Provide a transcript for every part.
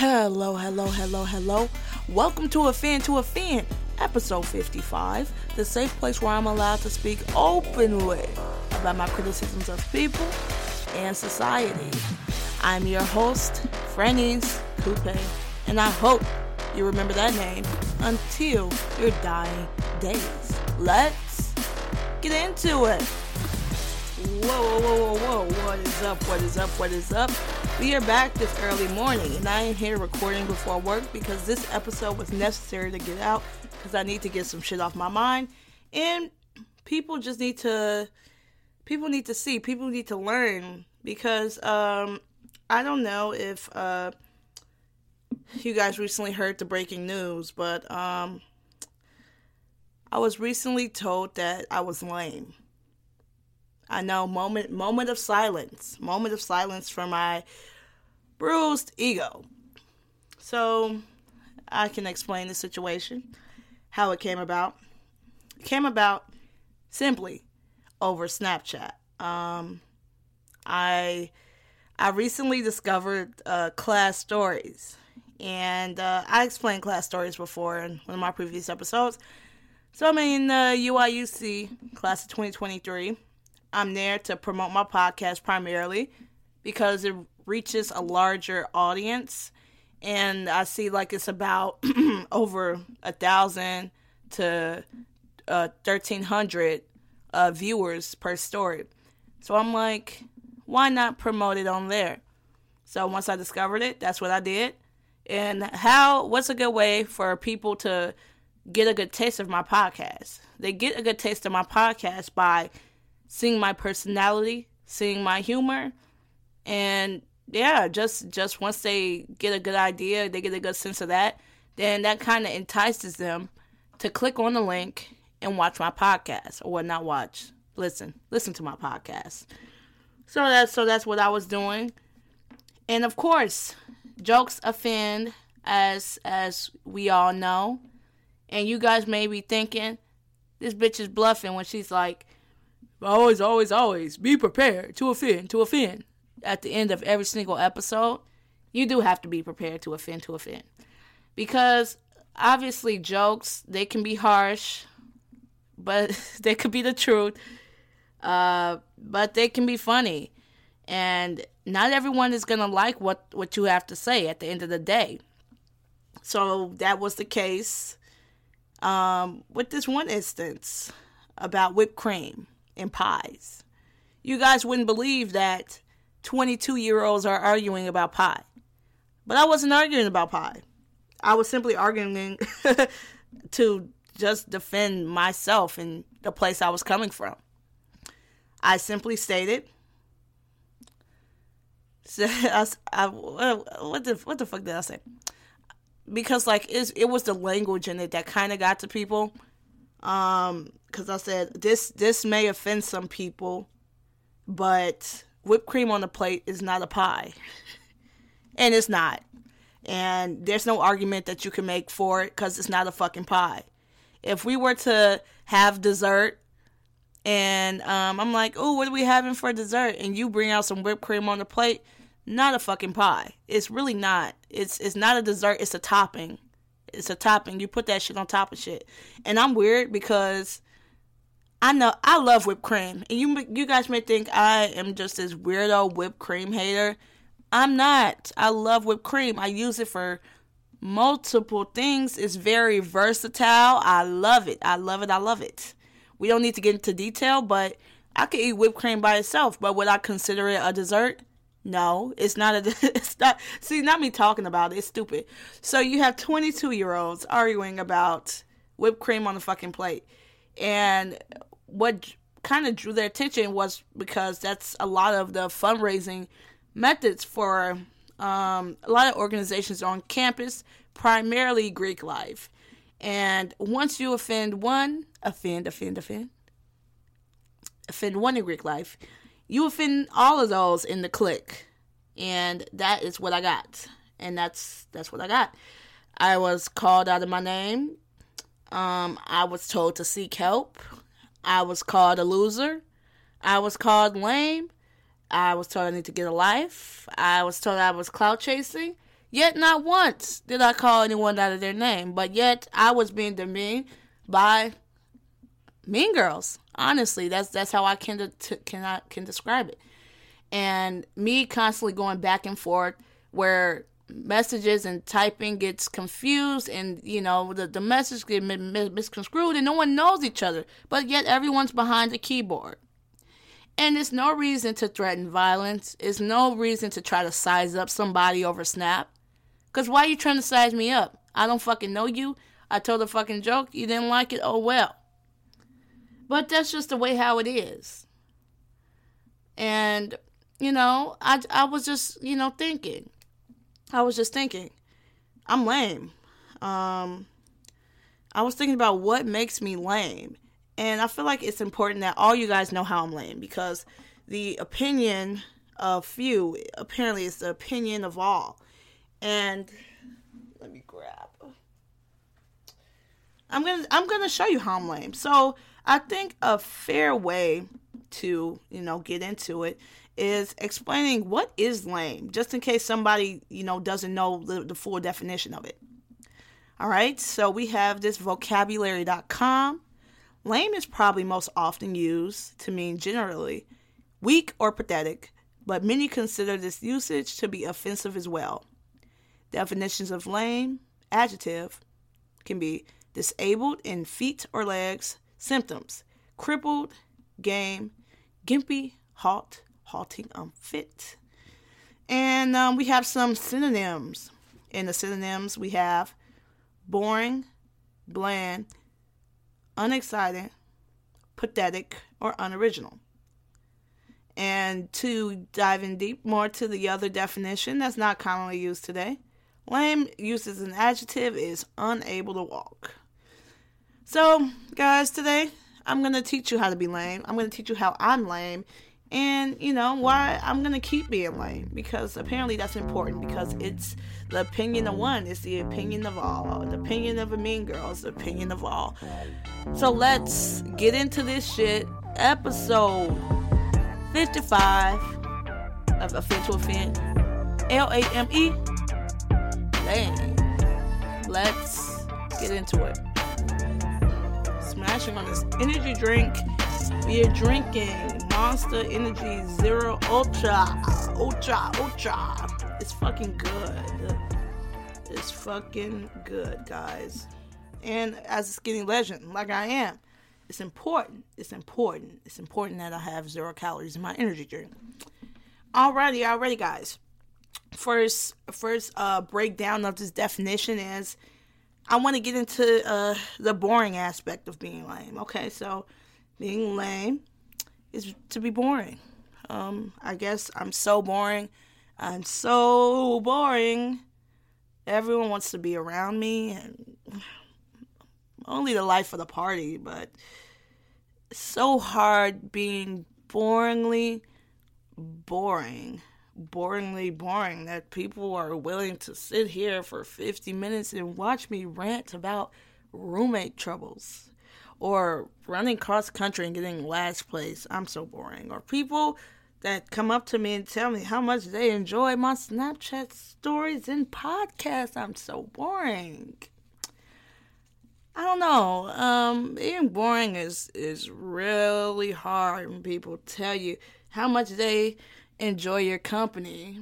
Hello, hello, hello, hello. Welcome to Offend to Offend, episode 55, the safe place where I'm allowed to speak openly about my criticisms of people and society. I'm your host, Franese Coupe, and I hope you remember that name until your dying days. Let's get into it. Whoa, whoa, whoa, whoa, whoa. What is up? What is up? What is up? We are back this early morning, and I am here recording before work because this episode was necessary to get out because I need to get some shit off my mind. And people just need to, people need to see, people need to learn because um, I don't know if uh, you guys recently heard the breaking news, but um, I was recently told that I was lame. I know moment moment of silence. Moment of silence for my bruised ego. So I can explain the situation, how it came about. It came about simply over Snapchat. Um, I I recently discovered uh, class stories, and uh, I explained class stories before in one of my previous episodes. So I'm in the UIUC class of 2023 I'm there to promote my podcast primarily because it reaches a larger audience. And I see like it's about over a thousand to uh, 1300 uh, viewers per story. So I'm like, why not promote it on there? So once I discovered it, that's what I did. And how, what's a good way for people to get a good taste of my podcast? They get a good taste of my podcast by seeing my personality, seeing my humor, and yeah, just just once they get a good idea, they get a good sense of that, then that kind of entices them to click on the link and watch my podcast or not watch, listen, listen to my podcast. So that's so that's what I was doing. And of course, jokes offend as as we all know. And you guys may be thinking this bitch is bluffing when she's like, always, always, always be prepared to offend, to offend. At the end of every single episode, you do have to be prepared to offend, to offend. Because obviously, jokes, they can be harsh, but they could be the truth. Uh, but they can be funny. And not everyone is going to like what, what you have to say at the end of the day. So that was the case um, with this one instance about whipped cream and pies. You guys wouldn't believe that 22 year olds are arguing about pie. But I wasn't arguing about pie. I was simply arguing to just defend myself and the place I was coming from. I simply stated, I, I, what the what the fuck did I say? Because like it was the language in it that kind of got to people. Um, because I said this this may offend some people, but whipped cream on the plate is not a pie, and it's not. And there's no argument that you can make for it because it's not a fucking pie. If we were to have dessert, and um, I'm like, oh, what are we having for dessert? And you bring out some whipped cream on the plate, not a fucking pie. It's really not. It's it's not a dessert. It's a topping. It's a topping. You put that shit on top of shit. And I'm weird because I know I love whipped cream, and you you guys may think I am just this weirdo whipped cream hater. I'm not. I love whipped cream. I use it for multiple things. It's very versatile. I love it. I love it. I love it. We don't need to get into detail, but I could eat whipped cream by itself. But would I consider it a dessert? No, it's not a. It's not. See, not me talking about it. It's stupid. So you have 22 year olds arguing about whipped cream on the fucking plate, and what kind of drew their attention was because that's a lot of the fundraising methods for um, a lot of organizations on campus, primarily Greek life. And once you offend one, offend, offend, offend, offend one in Greek life, you offend all of those in the clique. And that is what I got. And that's that's what I got. I was called out of my name. Um, I was told to seek help. I was called a loser. I was called lame. I was told I need to get a life. I was told I was clout chasing. Yet not once did I call anyone out of their name, but yet I was being demeaned by mean girls. Honestly, that's that's how I can can I can describe it. And me constantly going back and forth where messages and typing gets confused and you know the, the message get misconstrued and no one knows each other but yet everyone's behind the keyboard and there's no reason to threaten violence. There's no reason to try to size up somebody over Snap. Because why are you trying to size me up? I don't fucking know you. I told a fucking joke. You didn't like it. Oh well. But that's just the way how it is. And, you know, I, I was just, you know, thinking. I was just thinking. I'm lame. Um, I was thinking about what makes me lame. And I feel like it's important that all you guys know how I'm lame because the opinion of few apparently is the opinion of all. And let me grab. I'm gonna I'm gonna show you how I'm lame. So I think a fair way to you know get into it is explaining what is lame, just in case somebody you know doesn't know the, the full definition of it. All right, so we have this vocabulary.com Lame is probably most often used to mean generally weak or pathetic, but many consider this usage to be offensive as well. Definitions of lame, adjective, can be disabled in feet or legs, symptoms, crippled, game, gimpy, halt, halting, unfit. And um, we have some synonyms. In the synonyms, we have boring, bland, unexcited, pathetic, or unoriginal. And to dive in deep more to the other definition that's not commonly used today, lame used as an adjective is unable to walk. So, guys, today I'm going to teach you how to be lame. I'm going to teach you how I'm lame and you know why I'm gonna keep being lame because apparently that's important because it's the opinion of one, it's the opinion of all, the opinion of a mean girl it's the opinion of all. So let's get into this shit. Episode 55 of Offend to. L A M E. Lame. Let's get into it. Smashing on this energy drink. We are drinking Monster Energy Zero Ultra. Ultra, Ultra. It's fucking good. It's fucking good, guys. And as a skinny legend, like I am, it's important. It's important. It's important that I have zero calories in my energy drink. Alrighty, alrighty, guys. First, first uh, breakdown of this definition is I want to get into uh, the boring aspect of being lame. Okay, so being lame is to be boring. Um, I guess I'm so boring. I'm so boring. Everyone wants to be around me, and only the life of the party, but so hard being boringly boring. Boringly boring that people are willing to sit here for 50 minutes and watch me rant about roommate troubles or running cross country and getting last place. I'm so boring. Or people that come up to me and tell me how much they enjoy my Snapchat stories and podcasts. I'm so boring. I don't know. Um, being boring is is really hard when people tell you how much they enjoy your company.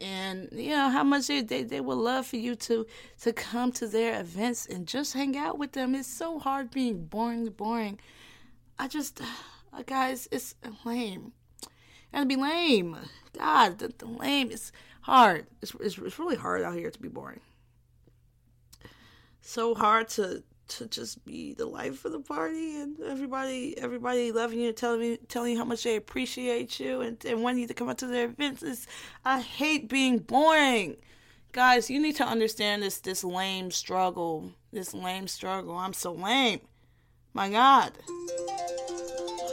And you know how much they, they, they would love for you to to come to their events and just hang out with them. It's so hard being boring boring. I just uh, guys it's lame. And to be lame. God the, the lame is hard. It's, it's, it's really hard out here to be boring. So hard to to just be the life of the party and everybody everybody loving you telling me telling you how much they appreciate you and, and wanting you to come out to their events is I hate being boring. Guys, you need to understand this this lame struggle. This lame struggle. I'm so lame. My God.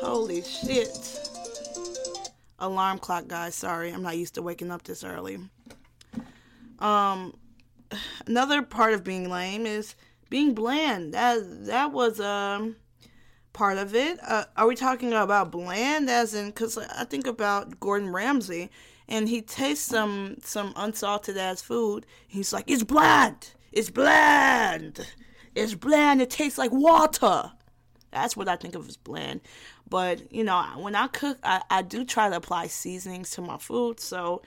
Holy shit. Alarm clock, guys. Sorry, I'm not used to waking up this early. Um another part of being lame is being bland. That that was um part of it. Uh, are we talking about bland as in? Because I think about Gordon Ramsay, and he tastes some some unsalted ass food. He's like, "It's bland. It's bland. It's bland. It tastes like water." That's what I think of as bland. But you know, when I cook, I, I do try to apply seasonings to my food, so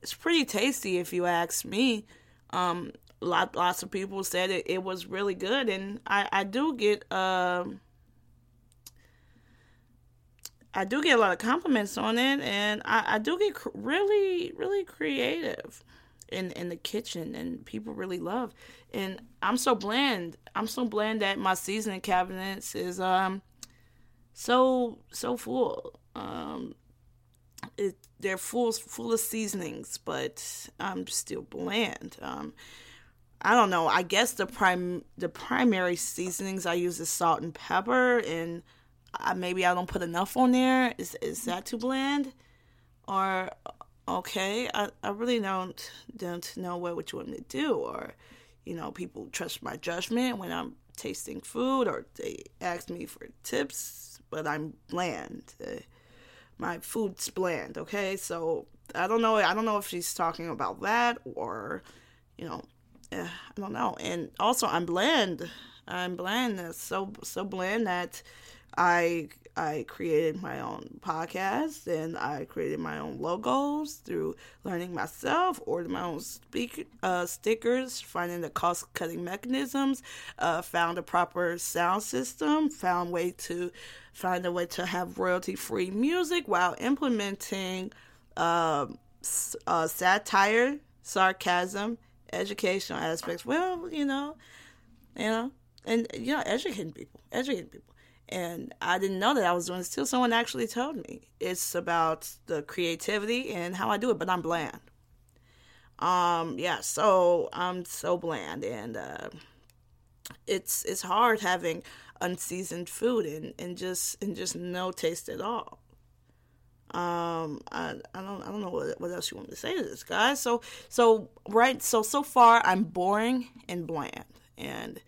it's pretty tasty if you ask me. Um, lot, lots of people said it, it was really good, and I, I do get um, I do get a lot of compliments on it, and I, I do get cr- really really creative in in the kitchen, and people really love. And I'm so bland. I'm so bland that my seasoning cabinets is um so so full. Um, it they're full full of seasonings, but I'm still bland. Um, I don't know. I guess the prime the primary seasonings I use is salt and pepper, and I, maybe I don't put enough on there. Is is that too bland? Or okay, I, I really don't don't know what, what you want me to do. Or you know, people trust my judgment when I'm tasting food, or they ask me for tips, but I'm bland. Uh, my food's bland. Okay, so I don't know. I don't know if she's talking about that or you know I don't know. And also, I'm bland. I'm bland. So so bland that I I created my own podcast and I created my own logos through learning myself, ordered my own speak, uh, stickers, finding the cost cutting mechanisms, uh, found a proper sound system, found way to find a way to have royalty free music while implementing uh, uh, satire, sarcasm, educational aspects. Well, you know, you know, and you know, educating people, educating people. And I didn't know that I was doing this till someone actually told me. It's about the creativity and how I do it, but I'm bland. Um, yeah, so I'm so bland, and uh, it's it's hard having unseasoned food and, and just and just no taste at all. Um, I, I don't I don't know what, what else you want me to say to this guy. So so right so so far I'm boring and bland, and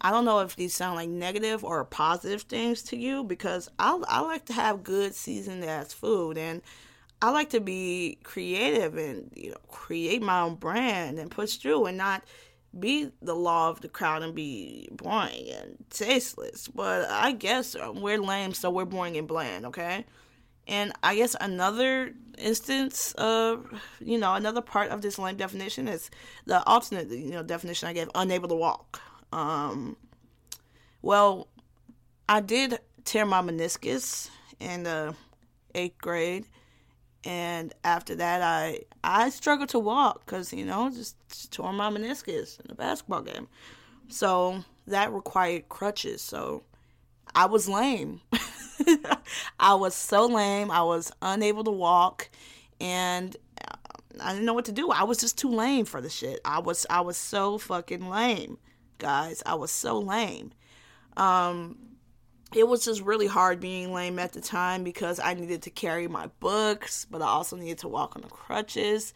I don't know if these sound like negative or positive things to you because I I like to have good seasoned ass food and I like to be creative and you know create my own brand and push through and not be the law of the crowd and be boring and tasteless. But I guess we're lame, so we're boring and bland. Okay. And I guess another instance of, you know, another part of this lame definition is the alternate, you know, definition I gave, unable to walk. Um, well, I did tear my meniscus in the eighth grade, and after that, I I struggled to walk because you know just, just tore my meniscus in a basketball game, so that required crutches. So I was lame. I was so lame. I was unable to walk, and uh, I didn't know what to do. I was just too lame for the shit. I was I was so fucking lame, guys. I was so lame. Um, it was just really hard being lame at the time because I needed to carry my books, but I also needed to walk on the crutches.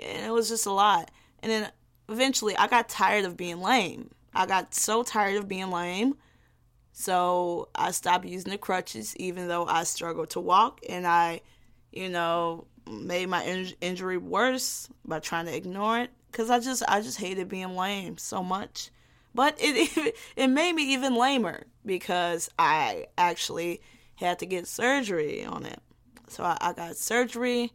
And it was just a lot. And then eventually I got tired of being lame. I got so tired of being lame so I stopped using the crutches, even though I struggled to walk, and I, you know, made my in- injury worse by trying to ignore it. Cause I just, I just hated being lame so much. But it, it made me even lamer because I actually had to get surgery on it. So I, I got surgery,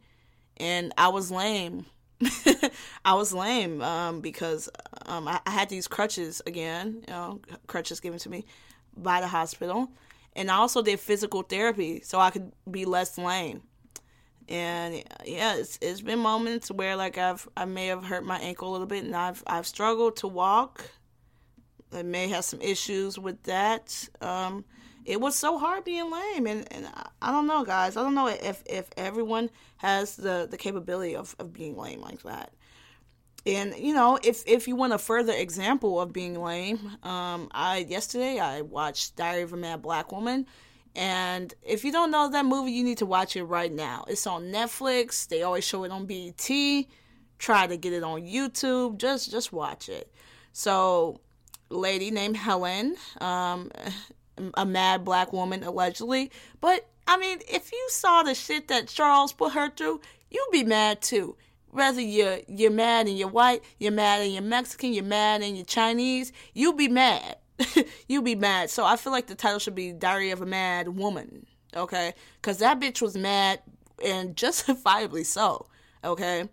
and I was lame. I was lame um, because um, I, I had these crutches again, you know, crutches given to me by the hospital. And I also did physical therapy so I could be less lame. And yeah, it's, it's been moments where like I've I may have hurt my ankle a little bit and I've I've struggled to walk. I may have some issues with that. Um, it was so hard being lame and, and I don't know guys. I don't know if, if everyone has the, the capability of, of being lame like that and you know if if you want a further example of being lame um i yesterday i watched diary of a mad black woman. And if you don't know that movie you need to watch it right now. It's on netflix. They always show it on bet try to get it on youtube. Just just watch it. So lady named helen um a mad black woman allegedly. But i mean if you saw the shit that charles put her through you'd be mad too. Whether you're you're mad and you're white, you're mad and you're Mexican, you're mad and you're Chinese, you'll be mad. you'll be mad. So I feel like the title should be Diary of a Mad Woman. Okay? Because that bitch was mad and justifiably so. Okay?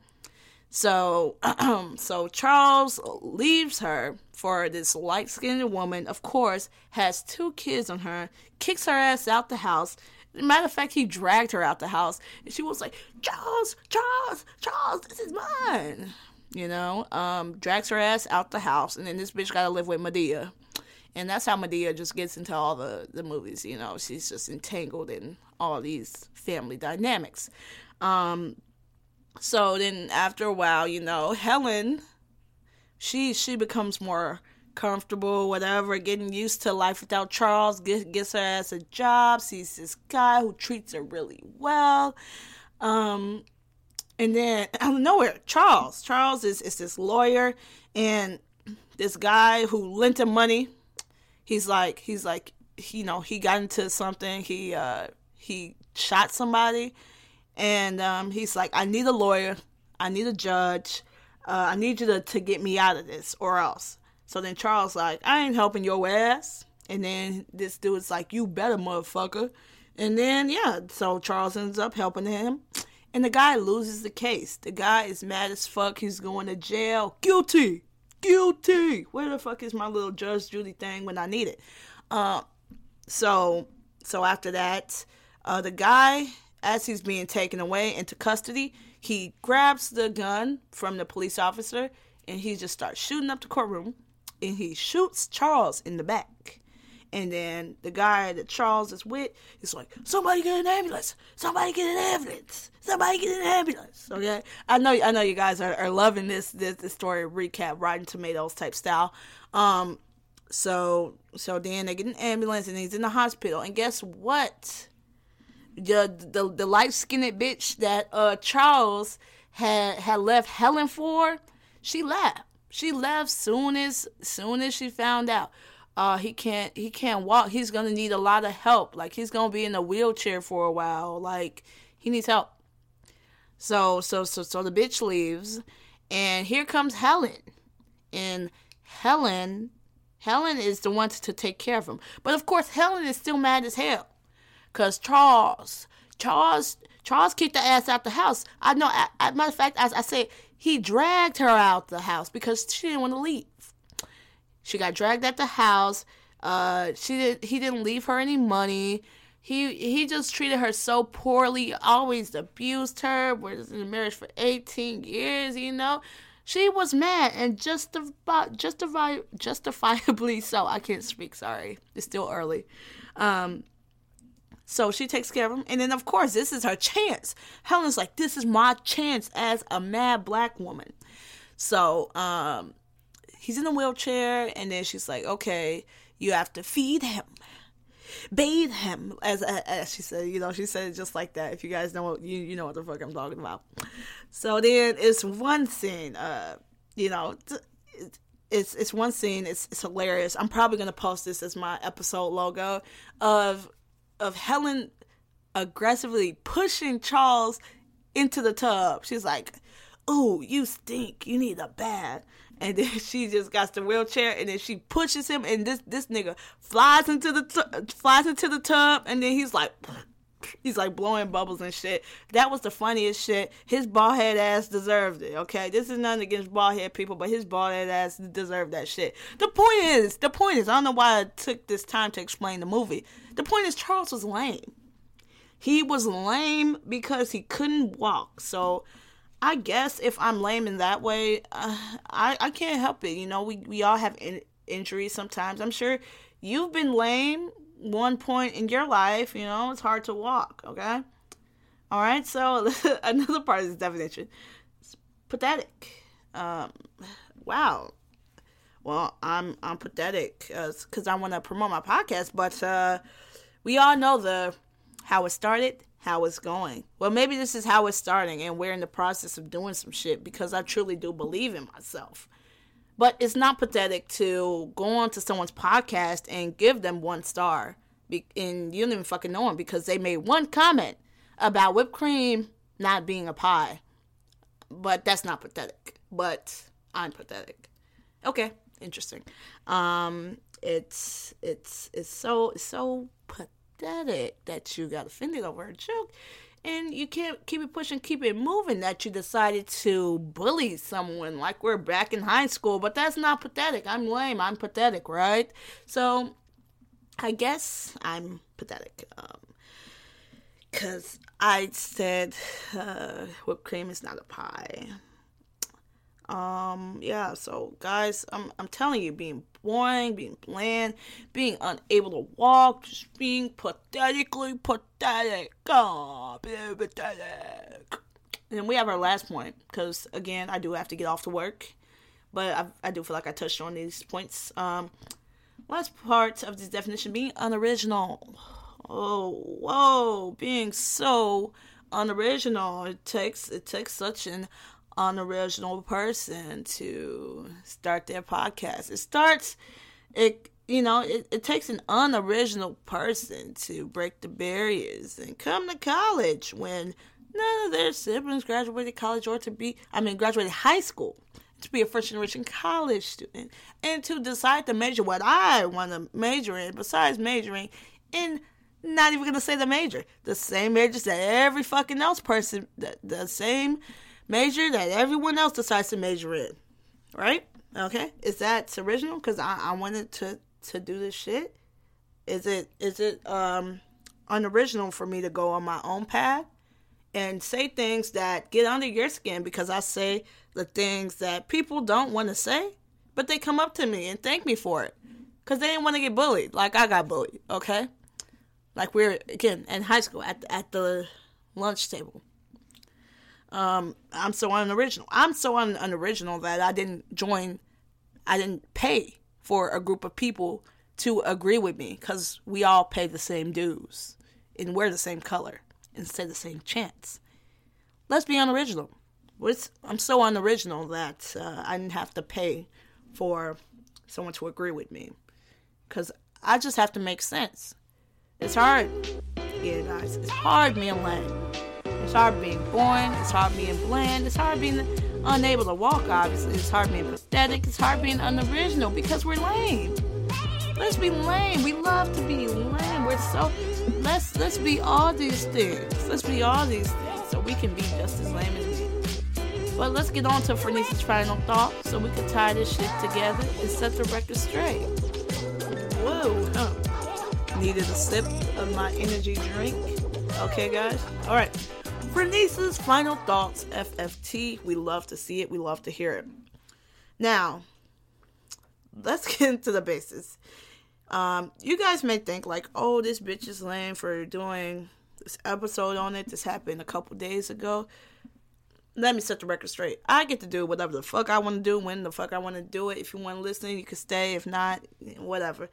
So, so Charles leaves her for this light skinned woman, of course, has two kids on her, kicks her ass out the house. Matter of fact, he dragged her out the house, and she was like, Charles, Charles, Charles, this is mine. You know, um, drags her ass out the house, and then this bitch gotta live with Madea, And that's how Madea just gets into all the, the movies, you know, she's just entangled in all these family dynamics. Um, so then after a while, you know, Helen, she she becomes more comfortable, whatever, getting used to life without Charles, get, gets her ass a job, sees this guy who treats her really well. Um, and then out of nowhere, Charles. Charles is, is this lawyer and this guy who lent him money. He's like, he's like, you know, he got into something. He, uh, he shot somebody and um, he's like, I need a lawyer, I need a judge, uh, I need you to, to get me out of this or else. So then Charles like, I ain't helping your ass. And then this dude's like, you better, motherfucker. And then yeah, so Charles ends up helping him. And the guy loses the case. The guy is mad as fuck. He's going to jail. Guilty. Guilty. Where the fuck is my little Judge Judy thing when I need it? Uh, so so after that, uh, the guy as he's being taken away into custody, he grabs the gun from the police officer and he just starts shooting up the courtroom and he shoots Charles in the back. And then the guy that Charles is with is like, somebody get an ambulance. Somebody get an ambulance. Somebody get an ambulance. Okay. I know I know you guys are, are loving this, this this story recap, Rotten Tomatoes type style. Um so so then they get an ambulance and he's in the hospital. And guess what? the the, the light skinned bitch that uh Charles had had left Helen for, she left. She left soon as soon as she found out. Uh, he can't he can't walk. He's gonna need a lot of help. Like he's gonna be in a wheelchair for a while. Like he needs help. So so so so the bitch leaves, and here comes Helen, and Helen Helen is the one to take care of him. But of course Helen is still mad as hell. Cause Charles, Charles, Charles kicked the ass out the house. I know. As matter of fact, as I said, he dragged her out the house because she didn't want to leave. She got dragged out the house. Uh, she did. He didn't leave her any money. He he just treated her so poorly. Always abused her. Was in marriage for eighteen years. You know, she was mad and justified, justify, justifiably so. I can't speak. Sorry, it's still early. Um, so she takes care of him. And then, of course, this is her chance. Helen's like, this is my chance as a mad black woman. So um, he's in a wheelchair. And then she's like, okay, you have to feed him. Bathe him, as as she said, you know, she said it just like that. If you guys know what you you know what the fuck I'm talking about. So then it's one scene, uh, you know, it's it's one scene. It's it's hilarious. I'm probably gonna post this as my episode logo of of Helen aggressively pushing Charles into the tub. She's like, "Ooh, you stink. You need a bath." And then she just got the wheelchair, and then she pushes him, and this this nigga flies into the t- flies into the tub, and then he's like. He's like blowing bubbles and shit. That was the funniest shit. His bald head ass deserved it. Okay, this is nothing against bald head people, but his bald head ass deserved that shit. The point is, the point is, I don't know why I took this time to explain the movie. The point is, Charles was lame. He was lame because he couldn't walk. So I guess if I'm lame in that way, uh, I I can't help it. You know, we we all have in- injuries sometimes. I'm sure you've been lame one point in your life, you know, it's hard to walk, okay? All right, so another part of this definition pathetic. Um, wow. Well, I'm I'm pathetic because uh, I want to promote my podcast, but uh, we all know the how it started, how it's going. Well, maybe this is how it's starting, and we're in the process of doing some shit because I truly do believe in myself. But it's not pathetic to go on to someone's podcast and give them one star. And you don't even fucking know them because they made one comment about whipped cream not being a pie. But that's not pathetic. But I'm pathetic. Okay, interesting. Um, it's it's it's so it's so pathetic that you got offended over a joke and you can't keep it pushing, keep it moving that you decided to bully someone like we're back in high school. But that's not pathetic. I'm lame. I'm pathetic, right? So I guess I'm pathetic. Um, Cause I said uh, whipped cream is not a pie. Um, yeah, so guys, I'm I'm telling you, being boring, being bland, being unable to walk, just being pathetically pathetic. Oh, pathetic. And we have our last point, because again, I do have to get off to work, but I, I do feel like I touched on these points. Um, last part of this definition being unoriginal. Oh, whoa, being so unoriginal. It takes it takes such an unoriginal person to start their podcast. It starts, it you know, it, it takes an unoriginal person to break the barriers and come to college when none of their siblings graduated college or to be, I mean, graduated high school to be a first generation college student and to decide to major what I want to major in, besides majoring in not even gonna say the major, the same majors that every fucking else person, the, the same major that everyone else decides to major in, right? Okay, is that original? Because I, I wanted to to do this shit. Is it is it um unoriginal for me to go on my own path and say things that get under your skin because I say the things that people don't want to say, but they come up to me and thank me for it because they didn't want to get bullied like I got bullied. Okay, like we're again in high school at at the lunch table um, I'm so unoriginal. I'm so un- unoriginal that I didn't join, I didn't pay for a group of people to agree with me because we all pay the same dues and wear the same color and say the same chants. Let's be unoriginal. What's, I'm so unoriginal that uh, I didn't have to pay for someone to agree with me because I just have to make sense. It's hard. Yeah, guys, it's hard being lame. It's hard being boring. It's hard being bland. It's hard being unable to walk, obviously. It's hard being pathetic. It's hard being unoriginal because we're lame. Let's be lame. We love to be lame. We're so let's let's be all these things. Let's be all these things so we can be just as lame as me. But let's get on to Franese's final thought so we can tie this shit together and set the record straight. Whoa, huh. Needed a sip of my energy drink. Okay, guys? Alright. Franese's final thoughts, FFT. We love to see it. We love to hear it. Now, let's get into the basis. Um, you guys may think like, oh, this bitch is lame for doing this episode on it. This happened a couple days ago. Let me set the record straight. I get to do whatever the fuck I want to do, when the fuck I want to do it. If you want to listen, you can stay. If not, whatever.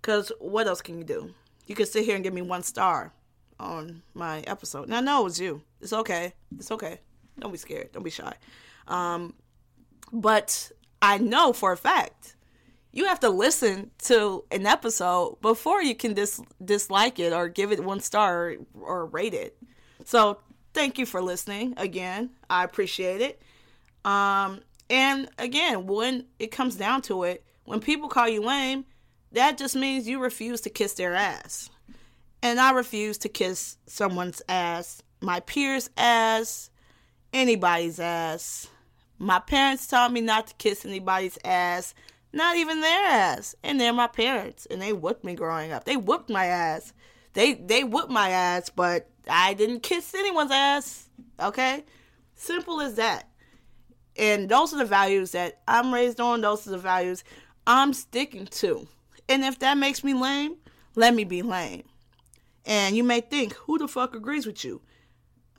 Because what else can you do? You can sit here and give me one star on my episode. Now, no, it was you. It's okay. It's okay. Don't be scared. Don't be shy. Um, but I know for a fact you have to listen to an episode before you can dis- dislike it or give it one star or, or rate it. So thank you for listening again. I appreciate it. Um, and again, when it comes down to it, when people call you lame, that just means you refuse to kiss their ass. And I refuse to kiss someone's ass, my peers' ass, anybody's ass. My parents taught me not to kiss anybody's ass, not even their ass. And they're my parents, and they whooped me growing up. They whooped my ass. They they whooped my ass, but I didn't kiss anyone's ass. Okay? Simple as that. And those are the values that I'm raised on. Those are the values I'm sticking to. And if that makes me lame, let me be lame. And you may think, who the fuck agrees with you?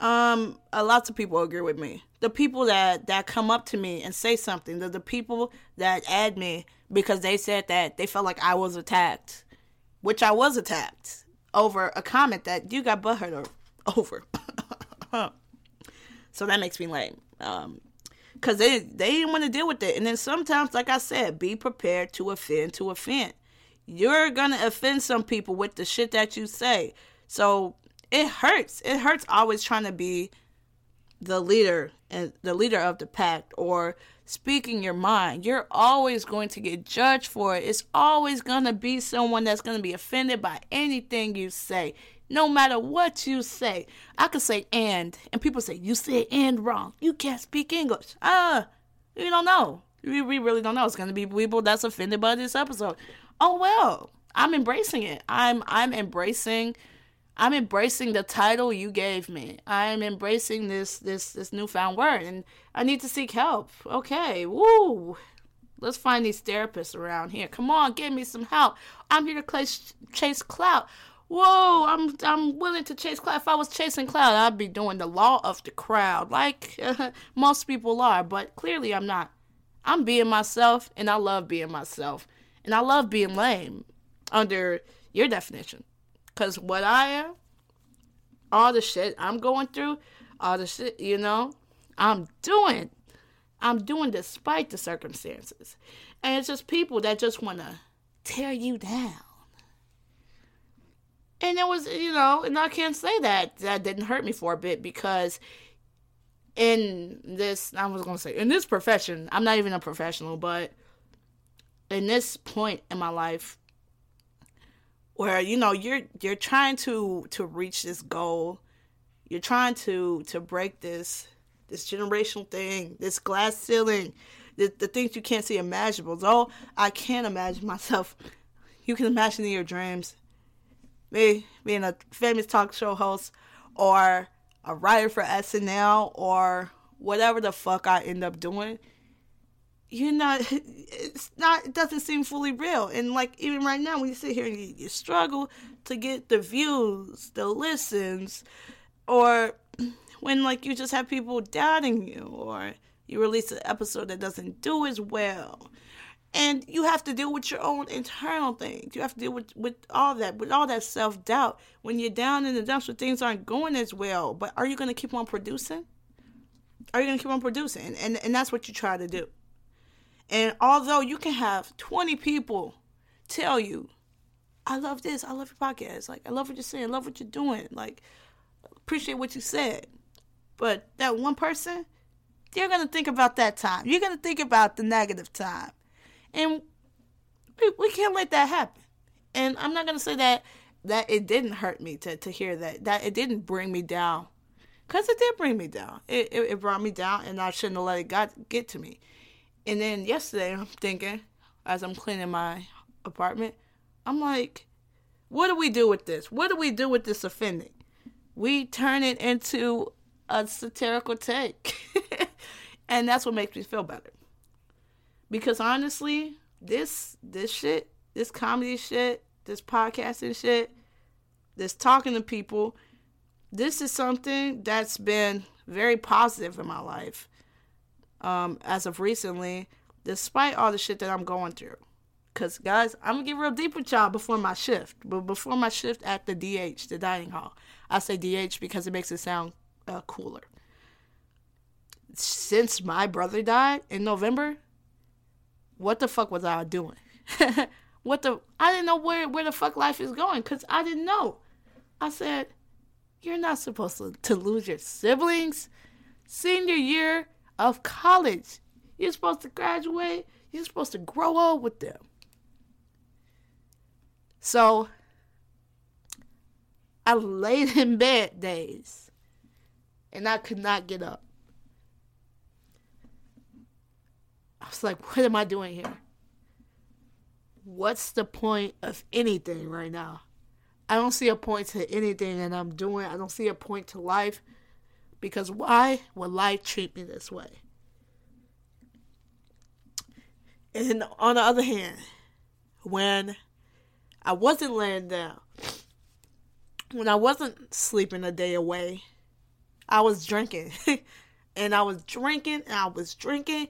Um, a lots of people agree with me. The people that that come up to me and say something, the the people that add me because they said that they felt like I was attacked, which I was attacked over a comment that you got butthurt over. so that makes me lame. Um, cause they they didn't want to deal with it. And then sometimes, like I said, be prepared to offend to offend you're gonna offend some people with the shit that you say. So it hurts. It hurts always trying to be the leader and the leader of the pack or speaking your mind, you're always going to get judged for it. It's always to be someone that's to be offended by anything you say, no matter what you say. I could say and, and people say, You said and wrong. You can't speak English. Ah, uh, you don't know. We, we really don't know. It's going to be people that's offended by this episode. Oh, well, I'm embracing it. I'm I'm embracing I'm embracing the title you gave me. I'm embracing this this this newfound word and I need to seek help. Okay. Woo. Let's find these therapists around here. Come on, give me some help. I'm here to chase, chase clout. Whoa, I'm I'm willing to chase clout. If I was chasing clout, I'd be doing the law of the crowd, like uh, most people are. But clearly, I'm not. I'm being myself, and I love being myself, and I love being lame, under your definition. Cause what I am, all the shit I'm going through, all the shit, you know, I'm doing. I'm doing despite the circumstances. And it's just people that just want to tear you down. And it was, you know, and I can't say that that didn't hurt me for a bit because in this, I was to say, in this profession, I'm not even a professional, but in this point in my life, where you know you're you're trying to to reach this goal. You're trying to to break this this generational thing this glass ceiling the, the things you can't see imaginable. Though i can't imagine myself you can imagine in your dreams. Me being a famous talk show host or a writer for snl or whatever the fuck i end up doing you're not it's not it doesn't seem fully real. And like even right now when you sit here and you, you struggle to get the views the listens or when like you just have people doubting you or you release an episode that doesn't do as well and you have to deal with your own internal things you have to deal with with all that with all that self-doubt when you're down in the dumps when things aren't going as well but are you going to keep on producing are you going to keep on producing and and that's what you try to do and although you can have 20 people tell you, I love this, I love your podcast, like, I love what you're saying, I love what you're doing, like, appreciate what you said. But that one person, you're going to think about that time. You're going to think about the negative time. And we, we can't let that happen. And I'm not going to say that that it didn't hurt me to, to hear that, that it didn't bring me down. Because it did bring me down. It, it, it brought me down, and I shouldn't have let it got, get to me. And then yesterday, I'm thinking, as I'm cleaning my apartment, I'm like, what do we do with this? What do we do with this offending? We turn it into a satirical take. and that's what makes me feel better. Because honestly, this this shit, this comedy shit, this podcasting shit, this talking to people, this is something that's been very positive in my life um, as of recently, despite all the shit that I'm going through. Cause guys, I'm gonna get real deep with y'all before my shift, but before my shift at the DH, the dining hall. I say DH because it makes it sound uh, cooler. Since my brother died in November, what the fuck was I doing? what the? I didn't know where where the fuck life is going, cause I didn't know. I said, you're not supposed to, to lose your siblings. Senior year, of college. You're supposed to graduate, you're supposed to grow up with them. So I laid in bed days and I could not get up. I like, what am I doing here? What's the point of anything right now? I don't see a point to anything that I'm doing. I don't see a point to life. Because why would life treat me this way? And on the other hand, when I wasn't laying down, when I wasn't sleeping a day away, I was drinking. and I was drinking and I was drinking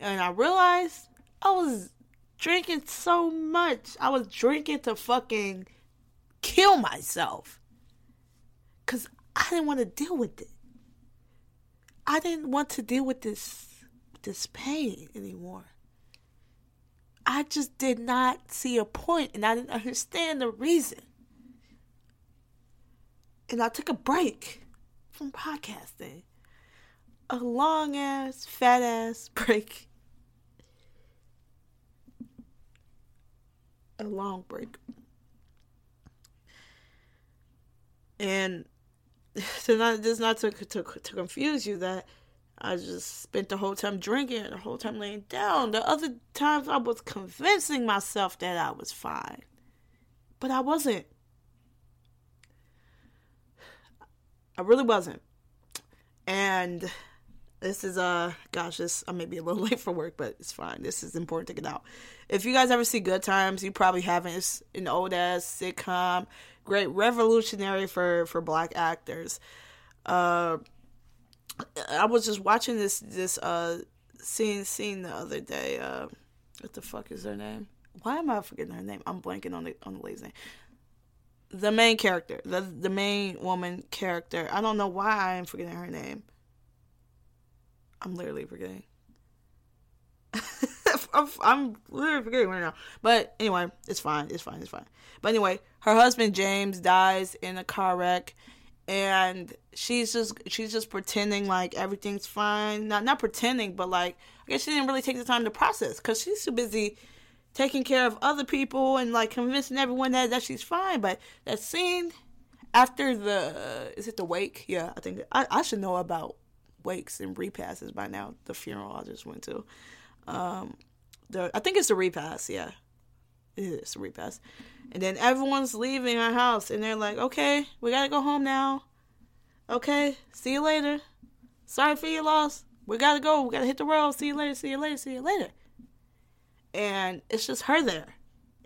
and I realized I was drinking so much. I was drinking to fucking kill myself. Cause I didn't want to deal with it. I didn't want to deal with this this pain anymore. I just did not see a point and I didn't understand the reason. And I took a break from podcasting. a long ass, fat ass break. A long break. And to not just not to, to to confuse you that I just spent the whole time drinking, the whole time laying down. The other times I was convincing myself that I was fine, but I wasn't. I really wasn't. And this is uh gosh, this I may be a little late for work, but it's fine. This is important to get out. If you guys ever see Good Times, you probably haven't. It's an old ass sitcom, great revolutionary for for black actors. Uh I was just watching this this uh scene scene the other day. Uh what the fuck is her name? Why am I forgetting her name? I'm blanking on the on the lady's name the main character, the the main woman character. I don't know why I'm forgetting her name. I'm literally forgetting. I'm, I'm literally forgetting right now. But anyway, it's fine. It's fine. It's fine. But anyway, her husband James dies in a car wreck, and she's just she's just pretending like everything's fine. Not not pretending, but like I guess she didn't really take the time to process because she's too busy taking care of other people and like convincing everyone that, that she's fine. But that scene after the is it the wake? Yeah, I think I, I should know about wakes and repasses by now. The funeral I just went to. Um, the I think it's the repass. Yeah, it is the repass. And then everyone's leaving our house, and they're like, "Okay, we gotta go home now. Okay, see you later. Sorry for your loss. We gotta go. We gotta hit the road. See you later. See you later. See you later." and it's just her there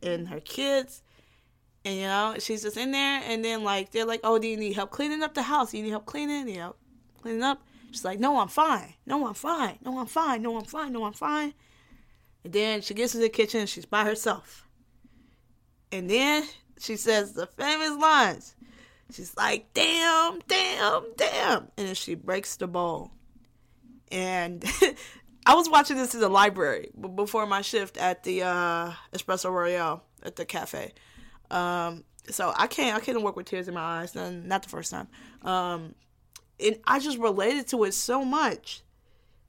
and her kids and you know she's just in there and then like they're like oh do you need help cleaning up the house do you need help cleaning you know cleaning up she's like no i'm fine. No i'm fine. No i'm fine. No i'm fine. No i'm fine. And then she gets to the kitchen she's by herself. And then she says the famous lines. She's like damn damn damn. And then she breaks the bowl and I was watching this in the library before my shift at the uh, Espresso Royale at the cafe. Um, so I can't I couldn't work with tears in my eyes. Not the first time. Um, and I just related to it so much.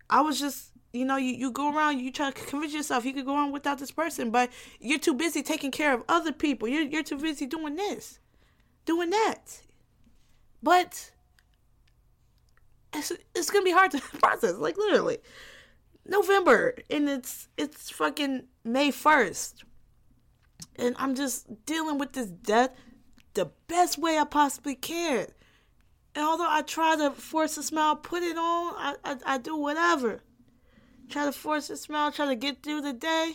I was just you know, you, you go around, you try to convince yourself you could go on without this person, but you're too busy taking care of other people. You're, you're too busy doing this, doing that. But it's, it's going to be hard to process, like literally. November and it's it's fucking May 1st. And I'm just dealing with this death the best way I possibly can. And although I try to force a smile, put it on, I, I, I do whatever. Try to force a smile, try to get through the day.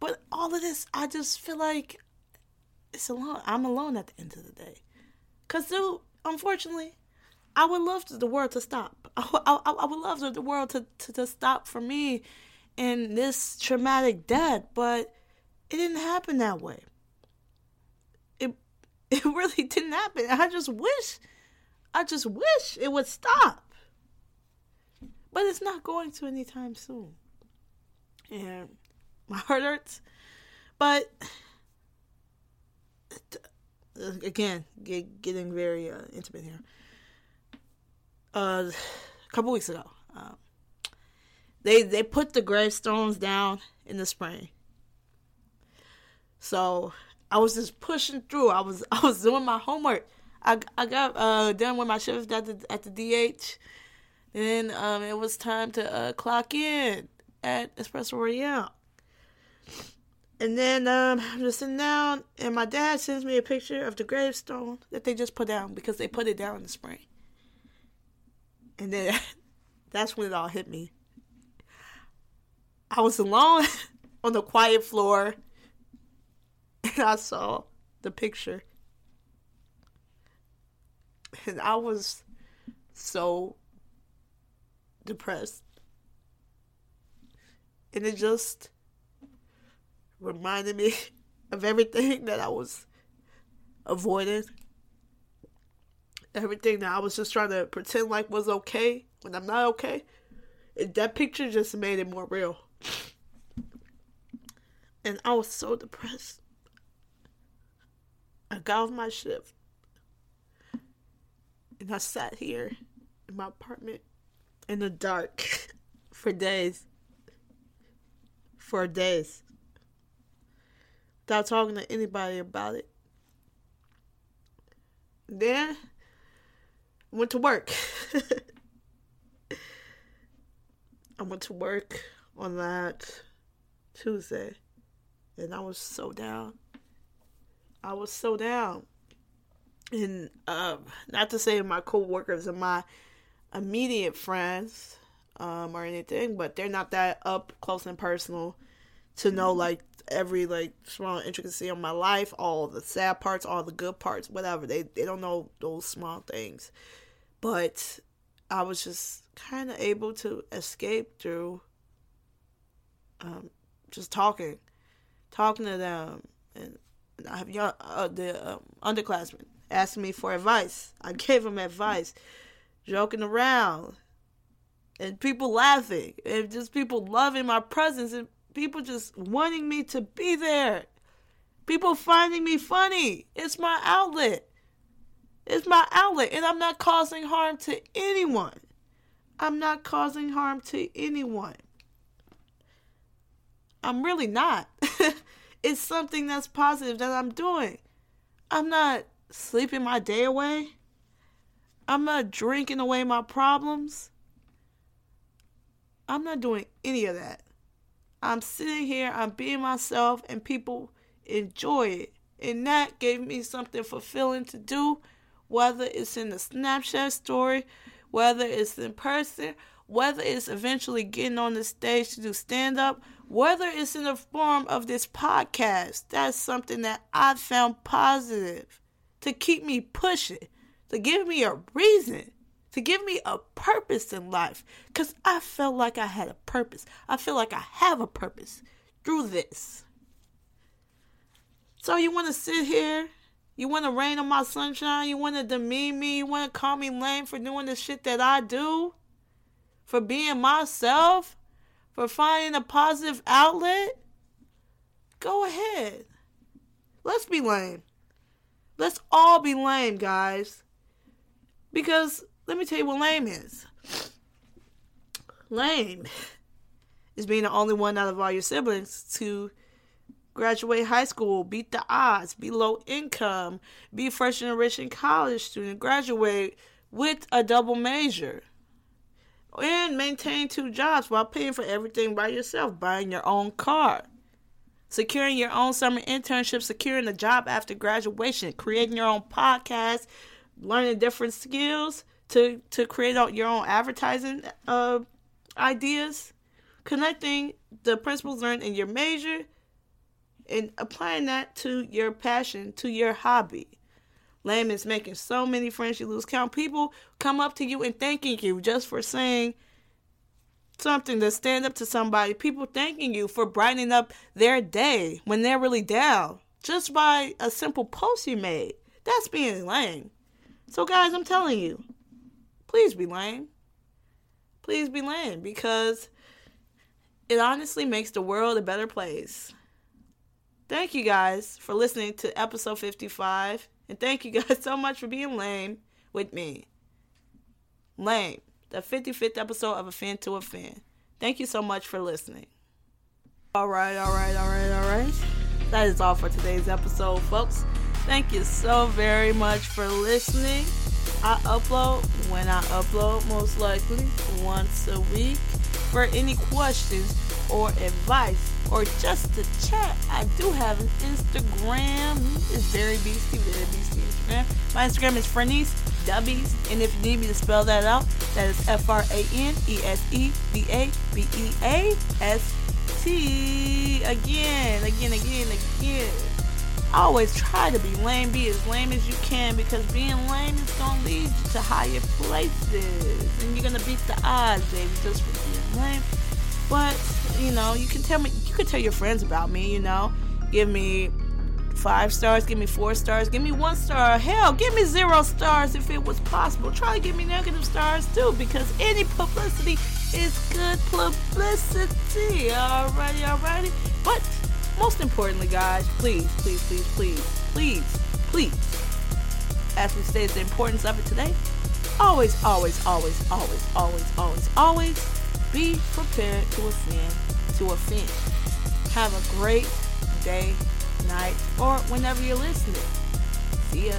But all of this, I just feel like it's alone. I'm alone at the end of the day. Because, dude, unfortunately, I would love the world to stop. I, I, I would love the world to, to, to stop for me in this traumatic death, but it didn't happen that way. It really didn't happen. I just wish, I just wish it would stop. But it's not going to anytime soon. And my heart hurts. But again, get, getting very uh, intimate here uh, a couple weeks ago. Um, they they put the gravestones down in the spring. So I was just pushing through. I was I was doing my homework. I, I got uh, done with my shift at the at the DH. Then um, it was time to uh, clock in at Espresso Royale. And then um, I'm just sitting down, and my dad sends me a picture of the gravestone that they just put down because they put it down in the spring. And then that's when it all hit me. I was alone on the quiet floor I saw the picture. And I was so depressed. And it just reminded me of everything that I was avoiding everything that I was just trying to pretend like was okay when I'm not okay. And that picture just made it more real. And I was so depressed. I got off my shift and I sat here in my apartment in the dark for days. For days. Without talking to anybody about it. Then went to work. I went to work on that Tuesday and I was so down. I was so down. And um, not to say my coworkers and my immediate friends um, or anything, but they're not that up close and personal to know like every like small intricacy of my life, all the sad parts, all the good parts, whatever. They they don't know those small things. But I was just kind of able to escape through um, just talking, talking to them, and I have young uh, the um, underclassmen asking me for advice. I gave them advice, joking around, and people laughing, and just people loving my presence, and people just wanting me to be there. People finding me funny. It's my outlet. It's my outlet, and I'm not causing harm to anyone. I'm not causing harm to anyone. I'm really not. it's something that's positive that I'm doing. I'm not sleeping my day away. I'm not drinking away my problems. I'm not doing any of that. I'm sitting here, I'm being myself, and people enjoy it. And that gave me something fulfilling to do, whether it's in the Snapchat story, whether it's in person, whether it's eventually getting on the stage to do stand up, whether it's in the form of this podcast. That's something that I found positive to keep me pushing, to give me a reason, to give me a purpose in life. Because I felt like I had a purpose. I feel like I have a purpose through this. So you want to sit here? You want to rain on my sunshine? You want to demean me? You want to call me lame for doing the shit that I do? For being myself? For finding a positive outlet? Go ahead. Let's be lame. Let's all be lame, guys. Because let me tell you what lame is. Lame is being the only one out of all your siblings to graduate high school, beat the odds, be low income, be first generation college student, graduate with a double major, and maintain two jobs while paying for everything by yourself, buying your own car securing your own summer internship, securing a job after graduation, creating your own podcast, learning different skills to to create out your own advertising uh, ideas, connecting the principles learned in your major and applying that to your passion, to your hobby. Lame is making so many friends you lose count. People come up to you and thanking you just for saying something to stand up to somebody. People thanking you for brightening up their day when they're really down just by a simple post you made. That's being lame. So, guys, I'm telling you, please be lame. Please be lame because it honestly makes the world a better place. Thank you guys for listening to episode 55. And thank you guys so much for being lame with me. Lame the 55th episode of Offend to Offend. Thank you so much for listening. All right, all right, all right, all right. That is all for today's episode, folks. Thank you so very much for listening. I upload when I upload, most likely once a week. For any questions or advice or just to chat, I do have an Instagram. It's very beastie, very beastie Instagram. My Instagram is Fernice Dubbies, and if you need me to spell that out, that is F R A N E S E B A B E A S T. Again, again, again, again. Always try to be lame, be as lame as you can because being lame is gonna lead you to higher places, and you're gonna beat the odds, baby, just for being lame. But you know, you can tell me, you can tell your friends about me. You know, give me five stars, give me four stars, give me one star. Hell, give me zero stars if it was possible. Try to give me negative stars too, because any publicity is good publicity. Alrighty, alrighty. But most importantly, guys, please, please, please, please, please, please, as we stated the importance of it today, always, always, always, always, always, always, always be prepared to offend, to offend. Have a great day, night, or whenever you're listening. See ya.